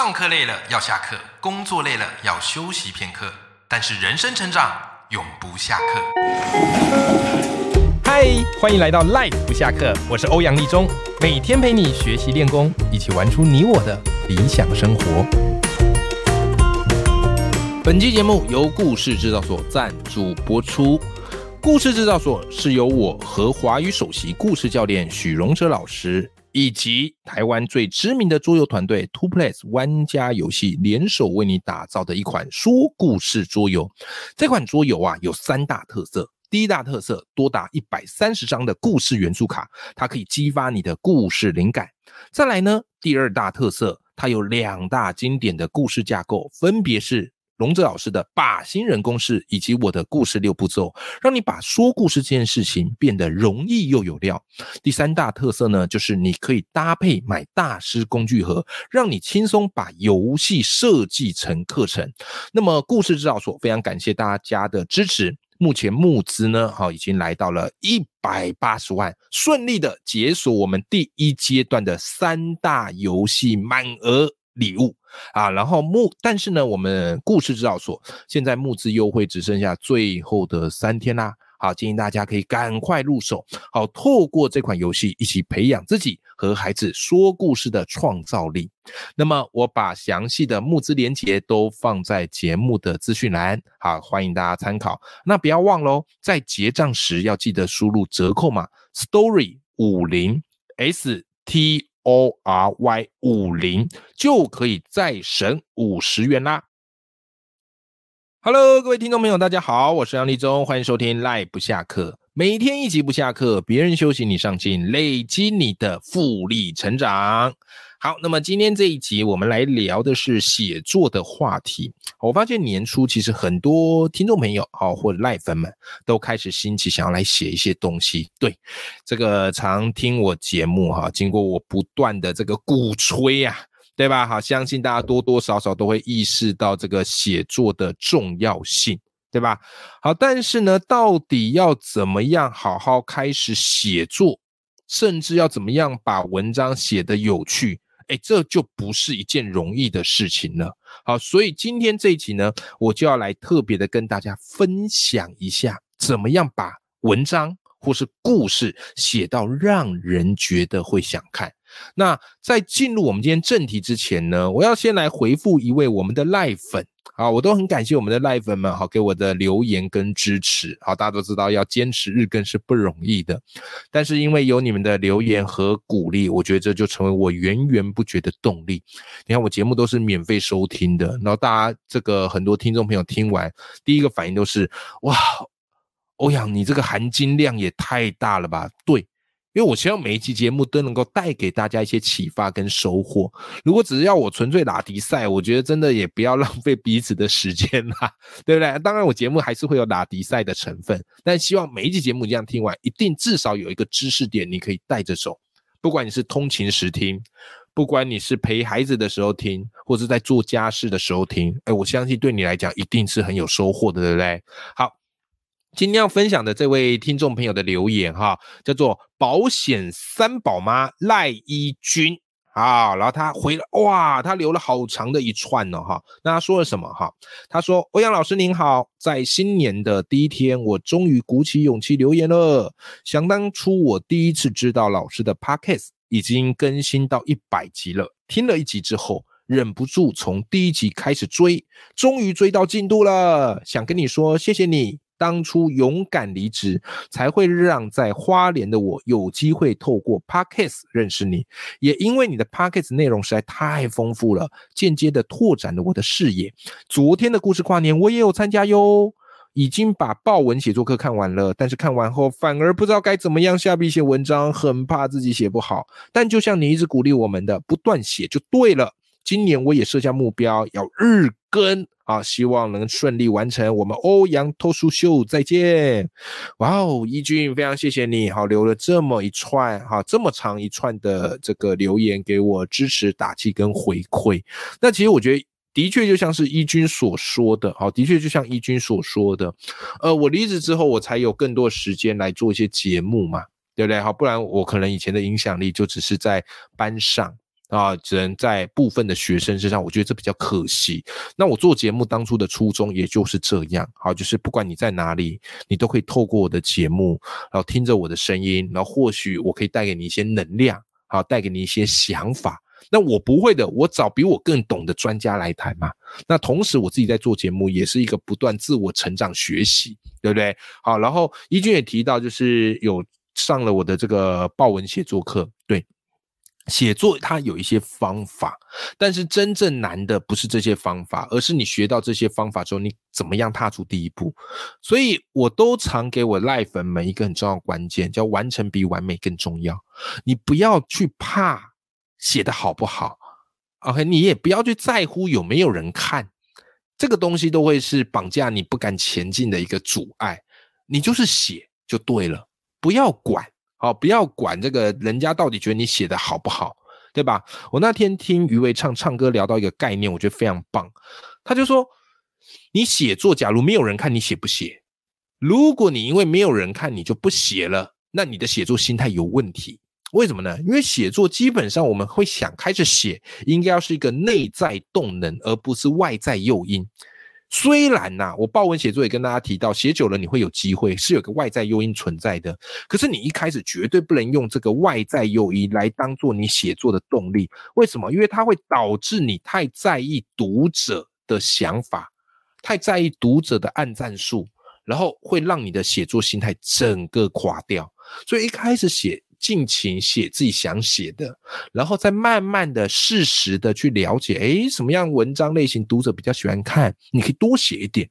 上课累了要下课，工作累了要休息片刻，但是人生成长永不下课。嗨，欢迎来到 Life 不下课，我是欧阳立中，每天陪你学习练功，一起玩出你我的理想生活。本期节目由故事制造所赞助播出。故事制造所是由我和华语首席故事教练许荣哲老师。以及台湾最知名的桌游团队 Two Place 玩家游戏联手为你打造的一款说故事桌游。这款桌游啊有三大特色：第一大特色，多达一百三十张的故事元素卡，它可以激发你的故事灵感。再来呢，第二大特色，它有两大经典的故事架构，分别是。龙泽老师的靶心人公式以及我的故事六步骤，让你把说故事这件事情变得容易又有料。第三大特色呢，就是你可以搭配买大师工具盒，让你轻松把游戏设计成课程。那么故事制造所非常感谢大家的支持，目前募资呢，好已经来到了一百八十万，顺利的解锁我们第一阶段的三大游戏满额。礼物啊，然后募，但是呢，我们故事制造所现在募资优惠只剩下最后的三天啦。好，建议大家可以赶快入手，好，透过这款游戏一起培养自己和孩子说故事的创造力。那么，我把详细的募资链接都放在节目的资讯栏，好，欢迎大家参考。那不要忘喽，在结账时要记得输入折扣码 story 五零 s t。O R Y 五零就可以再省五十元啦。Hello，各位听众朋友，大家好，我是杨立忠，欢迎收听赖不下课，每天一集不下课，别人休息你上进，累积你的复利成长。好，那么今天这一集我们来聊的是写作的话题。我发现年初其实很多听众朋友啊，或者赖粉们都开始兴起想要来写一些东西。对，这个常听我节目哈，经过我不断的这个鼓吹呀，对吧？好，相信大家多多少少都会意识到这个写作的重要性，对吧？好，但是呢，到底要怎么样好好开始写作，甚至要怎么样把文章写得有趣？哎，这就不是一件容易的事情了。好，所以今天这一集呢，我就要来特别的跟大家分享一下，怎么样把文章或是故事写到让人觉得会想看。那在进入我们今天正题之前呢，我要先来回复一位我们的赖粉。啊，我都很感谢我们的赖粉们，好给我的留言跟支持。好，大家都知道要坚持日更是不容易的，但是因为有你们的留言和鼓励，我觉得这就成为我源源不绝的动力。你看我节目都是免费收听的，然后大家这个很多听众朋友听完，第一个反应都是哇，欧阳你这个含金量也太大了吧？对。因为我希望每一期节目都能够带给大家一些启发跟收获。如果只是要我纯粹打迪赛，我觉得真的也不要浪费彼此的时间啦，对不对？当然，我节目还是会有打迪赛的成分，但希望每一期节目这样听完，一定至少有一个知识点你可以带着走。不管你是通勤时听，不管你是陪孩子的时候听，或者在做家事的时候听，哎，我相信对你来讲一定是很有收获的，对不对？好。今天要分享的这位听众朋友的留言哈，叫做保险三宝妈赖一君啊，然后他回了哇，他留了好长的一串呢哈，那他说了什么哈？他说欧阳老师您好，在新年的第一天，我终于鼓起勇气留言了。想当初我第一次知道老师的 podcast 已经更新到一百集了，听了一集之后，忍不住从第一集开始追，终于追到进度了，想跟你说谢谢你。当初勇敢离职，才会让在花莲的我有机会透过 Podcast 认识你。也因为你的 Podcast 内容实在太丰富了，间接的拓展了我的视野。昨天的故事跨年，我也有参加哟，已经把报文写作课看完了。但是看完后，反而不知道该怎么样下笔写文章，很怕自己写不好。但就像你一直鼓励我们的，不断写就对了。今年我也设下目标，要日更。好，希望能顺利完成。我们欧阳脱书秀再见。哇哦，一君非常谢谢你，好留了这么一串，哈，这么长一串的这个留言给我支持打气跟回馈。那其实我觉得的确就像是一君所说的，好，的确就像一君所说的，呃，我离职之后，我才有更多时间来做一些节目嘛，对不对？好，不然我可能以前的影响力就只是在班上。啊，只能在部分的学生身上，我觉得这比较可惜。那我做节目当初的初衷也就是这样，好，就是不管你在哪里，你都可以透过我的节目，然后听着我的声音，然后或许我可以带给你一些能量，好，带给你一些想法。那我不会的，我找比我更懂的专家来谈嘛。那同时我自己在做节目，也是一个不断自我成长学习，对不对？好，然后一军也提到，就是有上了我的这个报文写作课，对，写作它有一些方法，但是真正难的不是这些方法，而是你学到这些方法之后，你怎么样踏出第一步。所以我都常给我赖粉们一个很重要关键，叫完成比完美更重要。你不要去怕。写的好不好？OK，你也不要去在乎有没有人看，这个东西都会是绑架你不敢前进的一个阻碍。你就是写就对了，不要管，好，不要管这个人家到底觉得你写的好不好，对吧？我那天听余伟唱唱歌聊到一个概念，我觉得非常棒。他就说，你写作假如没有人看你写不写，如果你因为没有人看你就不写了，那你的写作心态有问题。为什么呢？因为写作基本上我们会想开始写，应该要是一个内在动能，而不是外在诱因。虽然呐，我报文写作也跟大家提到，写久了你会有机会，是有个外在诱因存在的。可是你一开始绝对不能用这个外在诱因来当做你写作的动力。为什么？因为它会导致你太在意读者的想法，太在意读者的暗战术，然后会让你的写作心态整个垮掉。所以一开始写。尽情写自己想写的，然后再慢慢的、适时的去了解，诶，什么样文章类型读者比较喜欢看，你可以多写一点。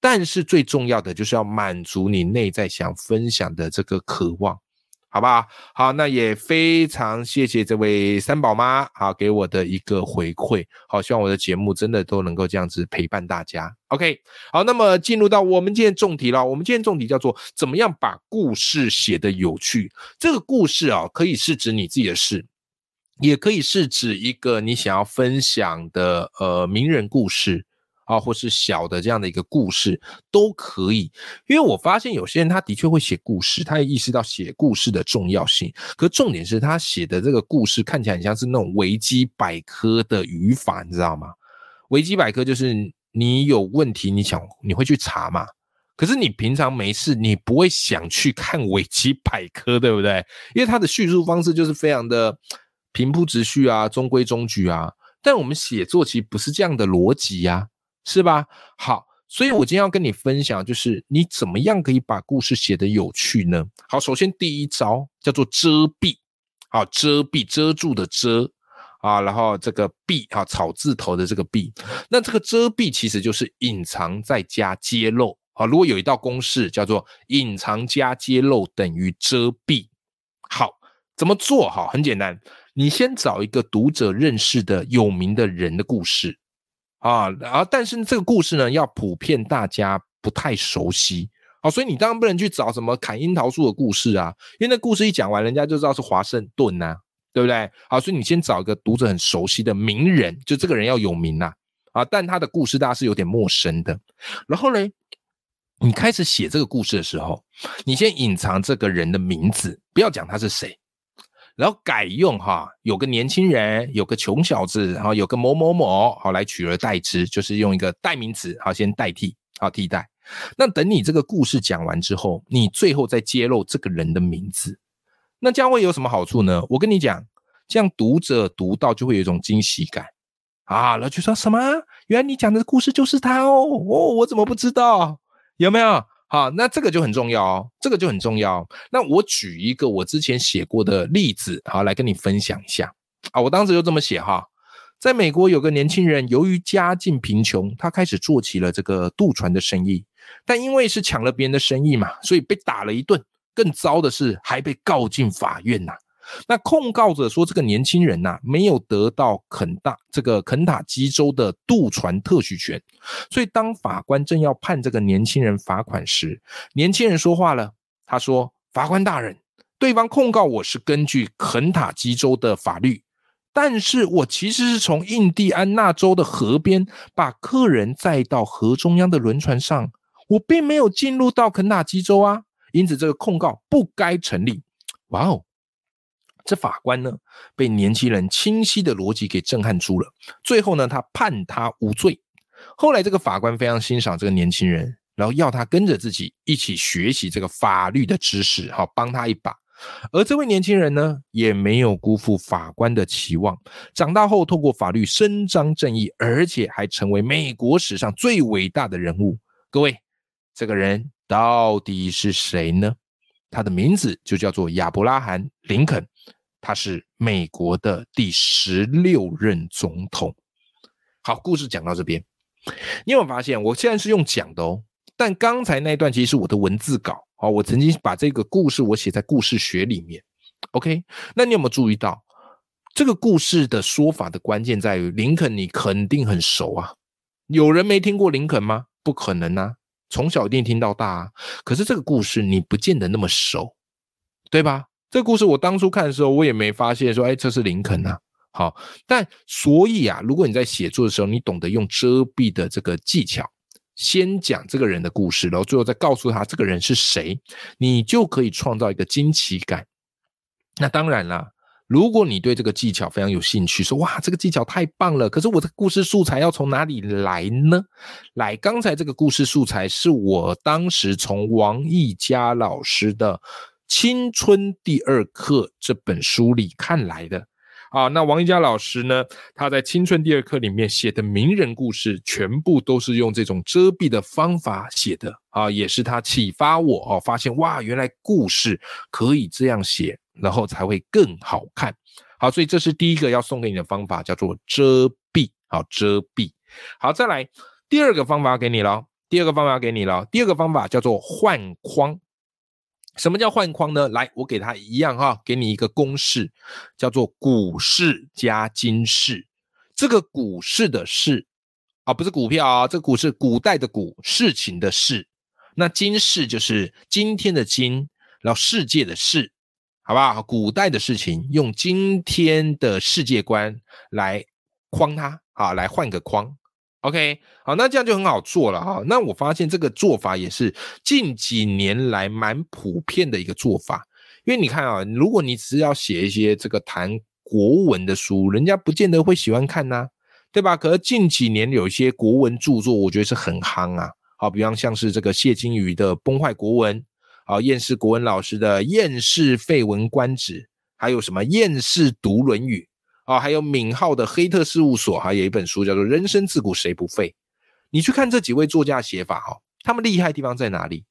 但是最重要的就是要满足你内在想分享的这个渴望。好不好？好，那也非常谢谢这位三宝妈，好给我的一个回馈。好，希望我的节目真的都能够这样子陪伴大家。OK，好，那么进入到我们今天重题了。我们今天重题叫做怎么样把故事写得有趣。这个故事啊，可以是指你自己的事，也可以是指一个你想要分享的呃名人故事。啊，或是小的这样的一个故事都可以，因为我发现有些人他的确会写故事，他也意识到写故事的重要性。可重点是他写的这个故事看起来很像是那种维基百科的语法，你知道吗？维基百科就是你有问题，你想你会去查嘛？可是你平常没事，你不会想去看维基百科，对不对？因为它的叙述方式就是非常的平铺直叙啊，中规中矩啊。但我们写作其实不是这样的逻辑呀。是吧？好，所以我今天要跟你分享，就是你怎么样可以把故事写得有趣呢？好，首先第一招叫做遮蔽，啊，遮蔽遮住的遮啊，然后这个蔽啊，草字头的这个蔽，那这个遮蔽其实就是隐藏再加揭露啊。如果有一道公式叫做隐藏加揭露等于遮蔽，好，怎么做？哈，很简单，你先找一个读者认识的有名的人的故事。啊，然后但是这个故事呢，要普遍大家不太熟悉，啊，所以你当然不能去找什么砍樱桃树的故事啊，因为那故事一讲完，人家就知道是华盛顿呐，对不对？好，所以你先找一个读者很熟悉的名人，就这个人要有名呐，啊，但他的故事大家是有点陌生的。然后呢，你开始写这个故事的时候，你先隐藏这个人的名字，不要讲他是谁。然后改用哈，有个年轻人，有个穷小子，然后有个某某某，好来取而代之，就是用一个代名词，好先代替，好替代。那等你这个故事讲完之后，你最后再揭露这个人的名字，那将会有什么好处呢？我跟你讲，这样读者读到就会有一种惊喜感啊，然后就说什么，原来你讲的故事就是他哦，哦，我怎么不知道？有没有？好，那这个就很重要哦，这个就很重要。那我举一个我之前写过的例子，好来跟你分享一下啊。我当时就这么写哈，在美国有个年轻人，由于家境贫穷，他开始做起了这个渡船的生意，但因为是抢了别人的生意嘛，所以被打了一顿。更糟的是，还被告进法院呐。那控告者说，这个年轻人呐，没有得到肯大这个肯塔基州的渡船特许权，所以当法官正要判这个年轻人罚款时，年轻人说话了，他说：“法官大人，对方控告我是根据肯塔基州的法律，但是我其实是从印第安纳州的河边把客人载到河中央的轮船上，我并没有进入到肯塔基州啊，因此这个控告不该成立。”哇哦！这法官呢，被年轻人清晰的逻辑给震撼住了。最后呢，他判他无罪。后来这个法官非常欣赏这个年轻人，然后要他跟着自己一起学习这个法律的知识，好帮他一把。而这位年轻人呢，也没有辜负法官的期望，长大后透过法律伸张正义，而且还成为美国史上最伟大的人物。各位，这个人到底是谁呢？他的名字就叫做亚伯拉罕·林肯，他是美国的第十六任总统。好，故事讲到这边，你有没有发现，我现在是用讲的哦，但刚才那段其实是我的文字稿。好，我曾经把这个故事我写在故事学里面。OK，那你有没有注意到这个故事的说法的关键在于林肯，你肯定很熟啊。有人没听过林肯吗？不可能啊。从小一定听到大，啊。可是这个故事你不见得那么熟，对吧？这个故事我当初看的时候，我也没发现说，哎，这是林肯啊。好，但所以啊，如果你在写作的时候，你懂得用遮蔽的这个技巧，先讲这个人的故事，然后最后再告诉他这个人是谁，你就可以创造一个惊奇感。那当然啦。如果你对这个技巧非常有兴趣，说哇，这个技巧太棒了，可是我的故事素材要从哪里来呢？来，刚才这个故事素材是我当时从王毅佳老师的《青春第二课》这本书里看来的。啊，那王一佳老师呢，他在《青春第二课》里面写的名人故事，全部都是用这种遮蔽的方法写的。啊，也是他启发我哦，发现哇，原来故事可以这样写。然后才会更好看，好，所以这是第一个要送给你的方法，叫做遮蔽，好，遮蔽，好，再来第二个方法给你了，第二个方法给你了，第二个方法叫做换框。什么叫换框呢？来，我给他一样哈，给你一个公式，叫做股市加金市。这个股市的市啊，不是股票啊，这个股是古代的古，事情的事。那金市就是今天的今，然后世界的世。好不好？古代的事情用今天的世界观来框它，啊，来换个框。OK，好，那这样就很好做了哈。那我发现这个做法也是近几年来蛮普遍的一个做法。因为你看啊，如果你只是要写一些这个谈国文的书，人家不见得会喜欢看呐，对吧？可是近几年有一些国文著作，我觉得是很夯啊。好，比方像是这个谢金鱼的《崩坏国文》。好，厌世国文老师的《厌世废文观止》，还有什么厌世读《论语》啊？还有敏浩的《黑特事务所》，还有一本书叫做《人生自古谁不废》。你去看这几位作家写法，哈，他们厉害的地方在哪里？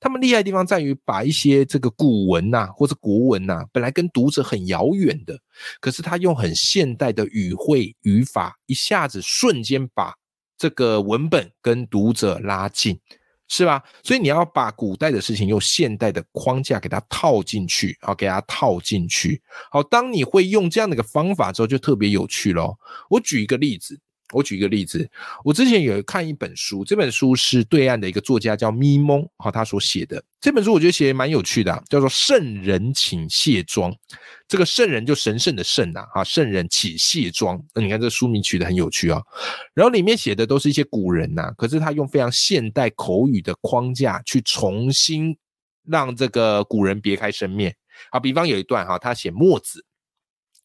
他们厉害的地方在于把一些这个古文呐，或者国文呐，本来跟读者很遥远的，可是他用很现代的语汇语法，一下子瞬间把这个文本跟读者拉近。是吧？所以你要把古代的事情用现代的框架给它套进去，好，给它套进去。好，当你会用这样的一个方法之后，就特别有趣咯。我举一个例子。我举一个例子，我之前有看一本书，这本书是对岸的一个作家叫咪蒙，哈，他所写的这本书，我觉得写蛮有趣的，叫做《圣人请卸妆》。这个圣人就神圣的圣呐，啊，圣人请卸妆。那你看这书名取得很有趣啊。然后里面写的都是一些古人呐，可是他用非常现代口语的框架去重新让这个古人别开生面。好，比方有一段哈，他写墨子。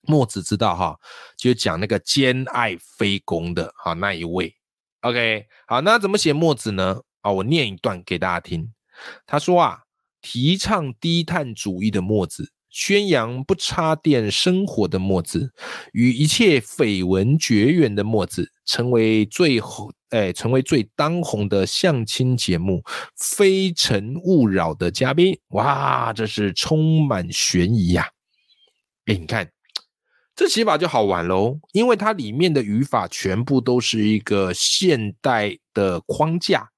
墨子知道哈，就讲那个兼爱非攻的哈那一位。OK，好，那怎么写墨子呢？啊，我念一段给大家听。他说啊，提倡低碳主义的墨子，宣扬不插电生活的墨子，与一切绯闻绝缘的墨子，成为最红哎，成为最当红的相亲节目《非诚勿扰》的嘉宾。哇，这是充满悬疑呀！哎，你看。这写法就好玩喽，因为它里面的语法全部都是一个现代的框架。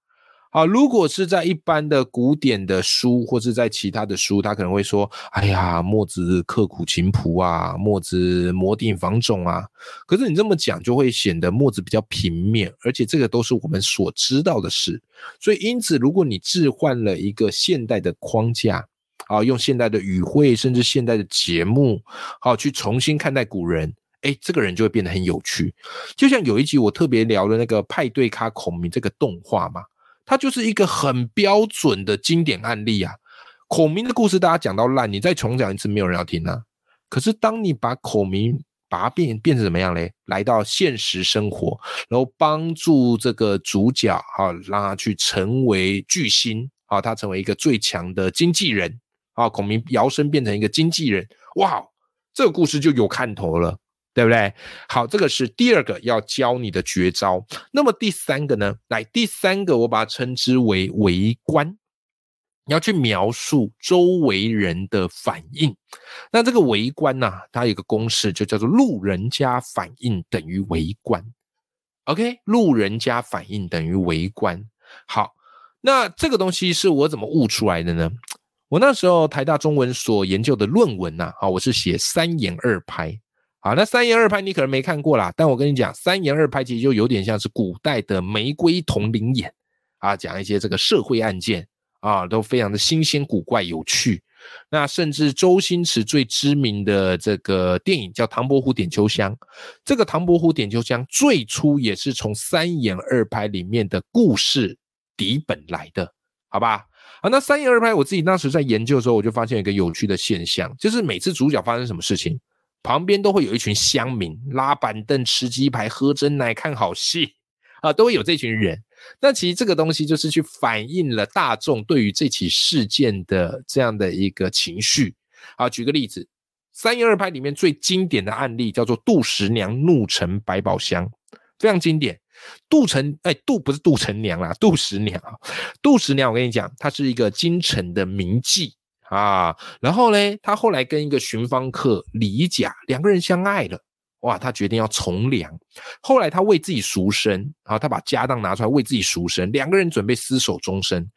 好，如果是在一般的古典的书，或是在其他的书，他可能会说：“哎呀，墨子刻苦勤朴啊，墨子摩定防种啊。”可是你这么讲，就会显得墨子比较平面，而且这个都是我们所知道的事。所以，因此，如果你置换了一个现代的框架。啊，用现代的语汇，甚至现代的节目，好去重新看待古人，哎，这个人就会变得很有趣。就像有一集我特别聊的那个派对咖孔明这个动画嘛，它就是一个很标准的经典案例啊。孔明的故事大家讲到烂，你再重讲一次，没有人要听啊。可是当你把孔明把它变变成怎么样嘞？来到现实生活，然后帮助这个主角啊，让他去成为巨星啊，他成为一个最强的经纪人啊。孔明摇身变成一个经纪人，哇，这个故事就有看头了，对不对？好，这个是第二个要教你的绝招。那么第三个呢？来，第三个我把它称之为围观。你要去描述周围人的反应，那这个围观呢，它有一个公式，就叫做路人加反应等于围观。OK，路人加反应等于围观。好，那这个东西是我怎么悟出来的呢？我那时候台大中文所研究的论文呐，啊，我是写三言二拍。好，那三言二拍你可能没看过啦，但我跟你讲，三言二拍其实就有点像是古代的玫瑰同林演啊，讲一些这个社会案件。啊，都非常的新鲜、古怪、有趣。那甚至周星驰最知名的这个电影叫《唐伯虎点秋香》，这个《唐伯虎点秋香》最初也是从三言二拍里面的故事底本来的，好吧？啊，那三言二拍，我自己当时在研究的时候，我就发现一个有趣的现象，就是每次主角发生什么事情，旁边都会有一群乡民拉板凳、吃鸡排、喝真奶、看好戏啊，都会有这群人。那其实这个东西就是去反映了大众对于这起事件的这样的一个情绪。好，举个例子，《三言二拍》里面最经典的案例叫做杜十娘怒沉百宝箱，非常经典。杜成，哎，杜不是杜成娘啦，杜十娘，杜十娘，我跟你讲，她是一个京城的名妓啊。然后呢，她后来跟一个寻芳客李甲两个人相爱了。哇，她决定要从良。后来她为自己赎身，然后他把家当拿出来为自己赎身。两个人准备厮守终身，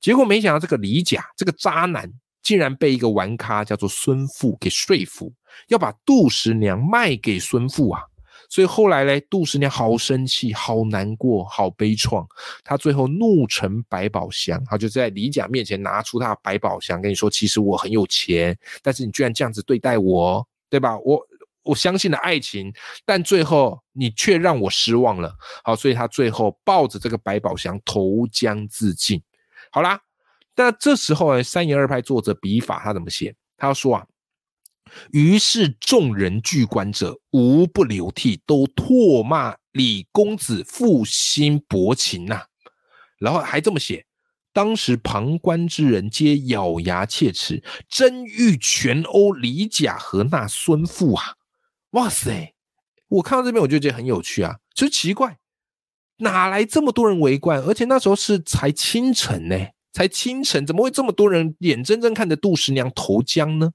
结果没想到这个李甲这个渣男竟然被一个玩咖叫做孙富给说服，要把杜十娘卖给孙富啊！所以后来呢，杜十娘好生气、好难过、好悲怆，她最后怒沉百宝箱，她就在李甲面前拿出他的百宝箱，跟你说：“其实我很有钱，但是你居然这样子对待我，对吧？我。”我相信了爱情，但最后你却让我失望了。好，所以他最后抱着这个百宝箱投江自尽。好啦，那这时候呢，三言二拍作者笔法他怎么写？他说啊，于是众人聚观者无不流涕，都唾骂李公子负心薄情呐。然后还这么写：当时旁观之人皆咬牙切齿，真欲全殴李甲和那孙父啊。哇塞！我看到这边我就觉得很有趣啊，就奇怪，哪来这么多人围观？而且那时候是才清晨呢，才清晨，怎么会这么多人眼睁睁看着杜十娘投江呢？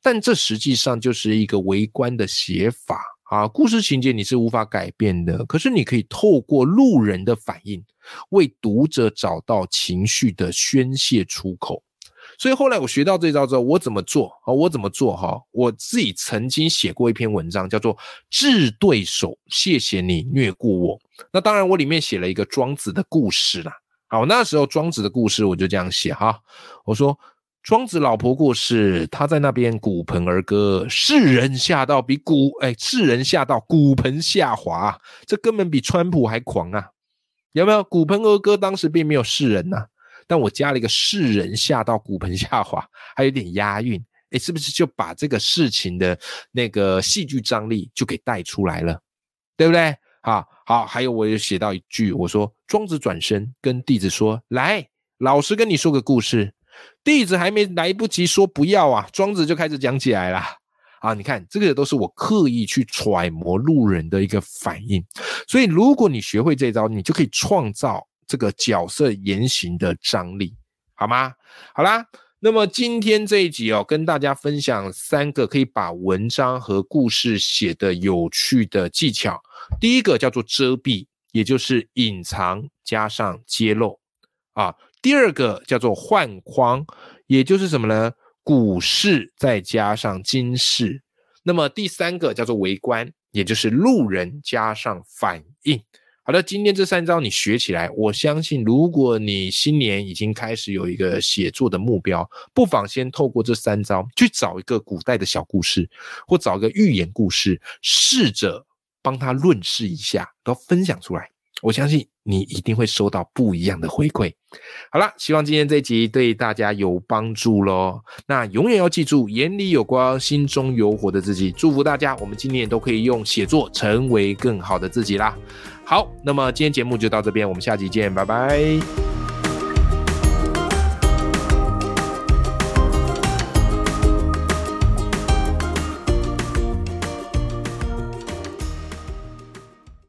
但这实际上就是一个围观的写法啊。故事情节你是无法改变的，可是你可以透过路人的反应，为读者找到情绪的宣泄出口。所以后来我学到这招之后，我怎么做啊？我怎么做哈？我自己曾经写过一篇文章，叫做《致对手》，谢谢你虐过我。那当然，我里面写了一个庄子的故事啦。好，那时候庄子的故事我就这样写哈。我说庄子老婆过世，他在那边骨盆儿歌，世人吓到比骨哎，世人吓到骨盆下滑，这根本比川普还狂啊！有没有骨盆儿歌？当时并没有世人呐。但我加了一个世人吓到骨盆下滑，还有点押韵，哎，是不是就把这个事情的那个戏剧张力就给带出来了，对不对？好，好，还有我也写到一句，我说庄子转身跟弟子说：“来，老师跟你说个故事。”弟子还没来不及说不要啊，庄子就开始讲起来了。啊，你看这个都是我刻意去揣摩路人的一个反应，所以如果你学会这招，你就可以创造。这个角色言行的张力，好吗？好啦，那么今天这一集哦，跟大家分享三个可以把文章和故事写的有趣的技巧。第一个叫做遮蔽，也就是隐藏加上揭露啊。第二个叫做换框，也就是什么呢？古事再加上今事。那么第三个叫做围观，也就是路人加上反应。好的，今天这三招你学起来，我相信如果你新年已经开始有一个写作的目标，不妨先透过这三招去找一个古代的小故事，或找一个寓言故事，试着帮他论事一下，都分享出来。我相信你一定会收到不一样的回馈。好了，希望今天这集对大家有帮助喽。那永远要记住，眼里有光，心中有火的自己。祝福大家，我们今年都可以用写作成为更好的自己啦。好那么今天节目就到这边我们下期见拜拜。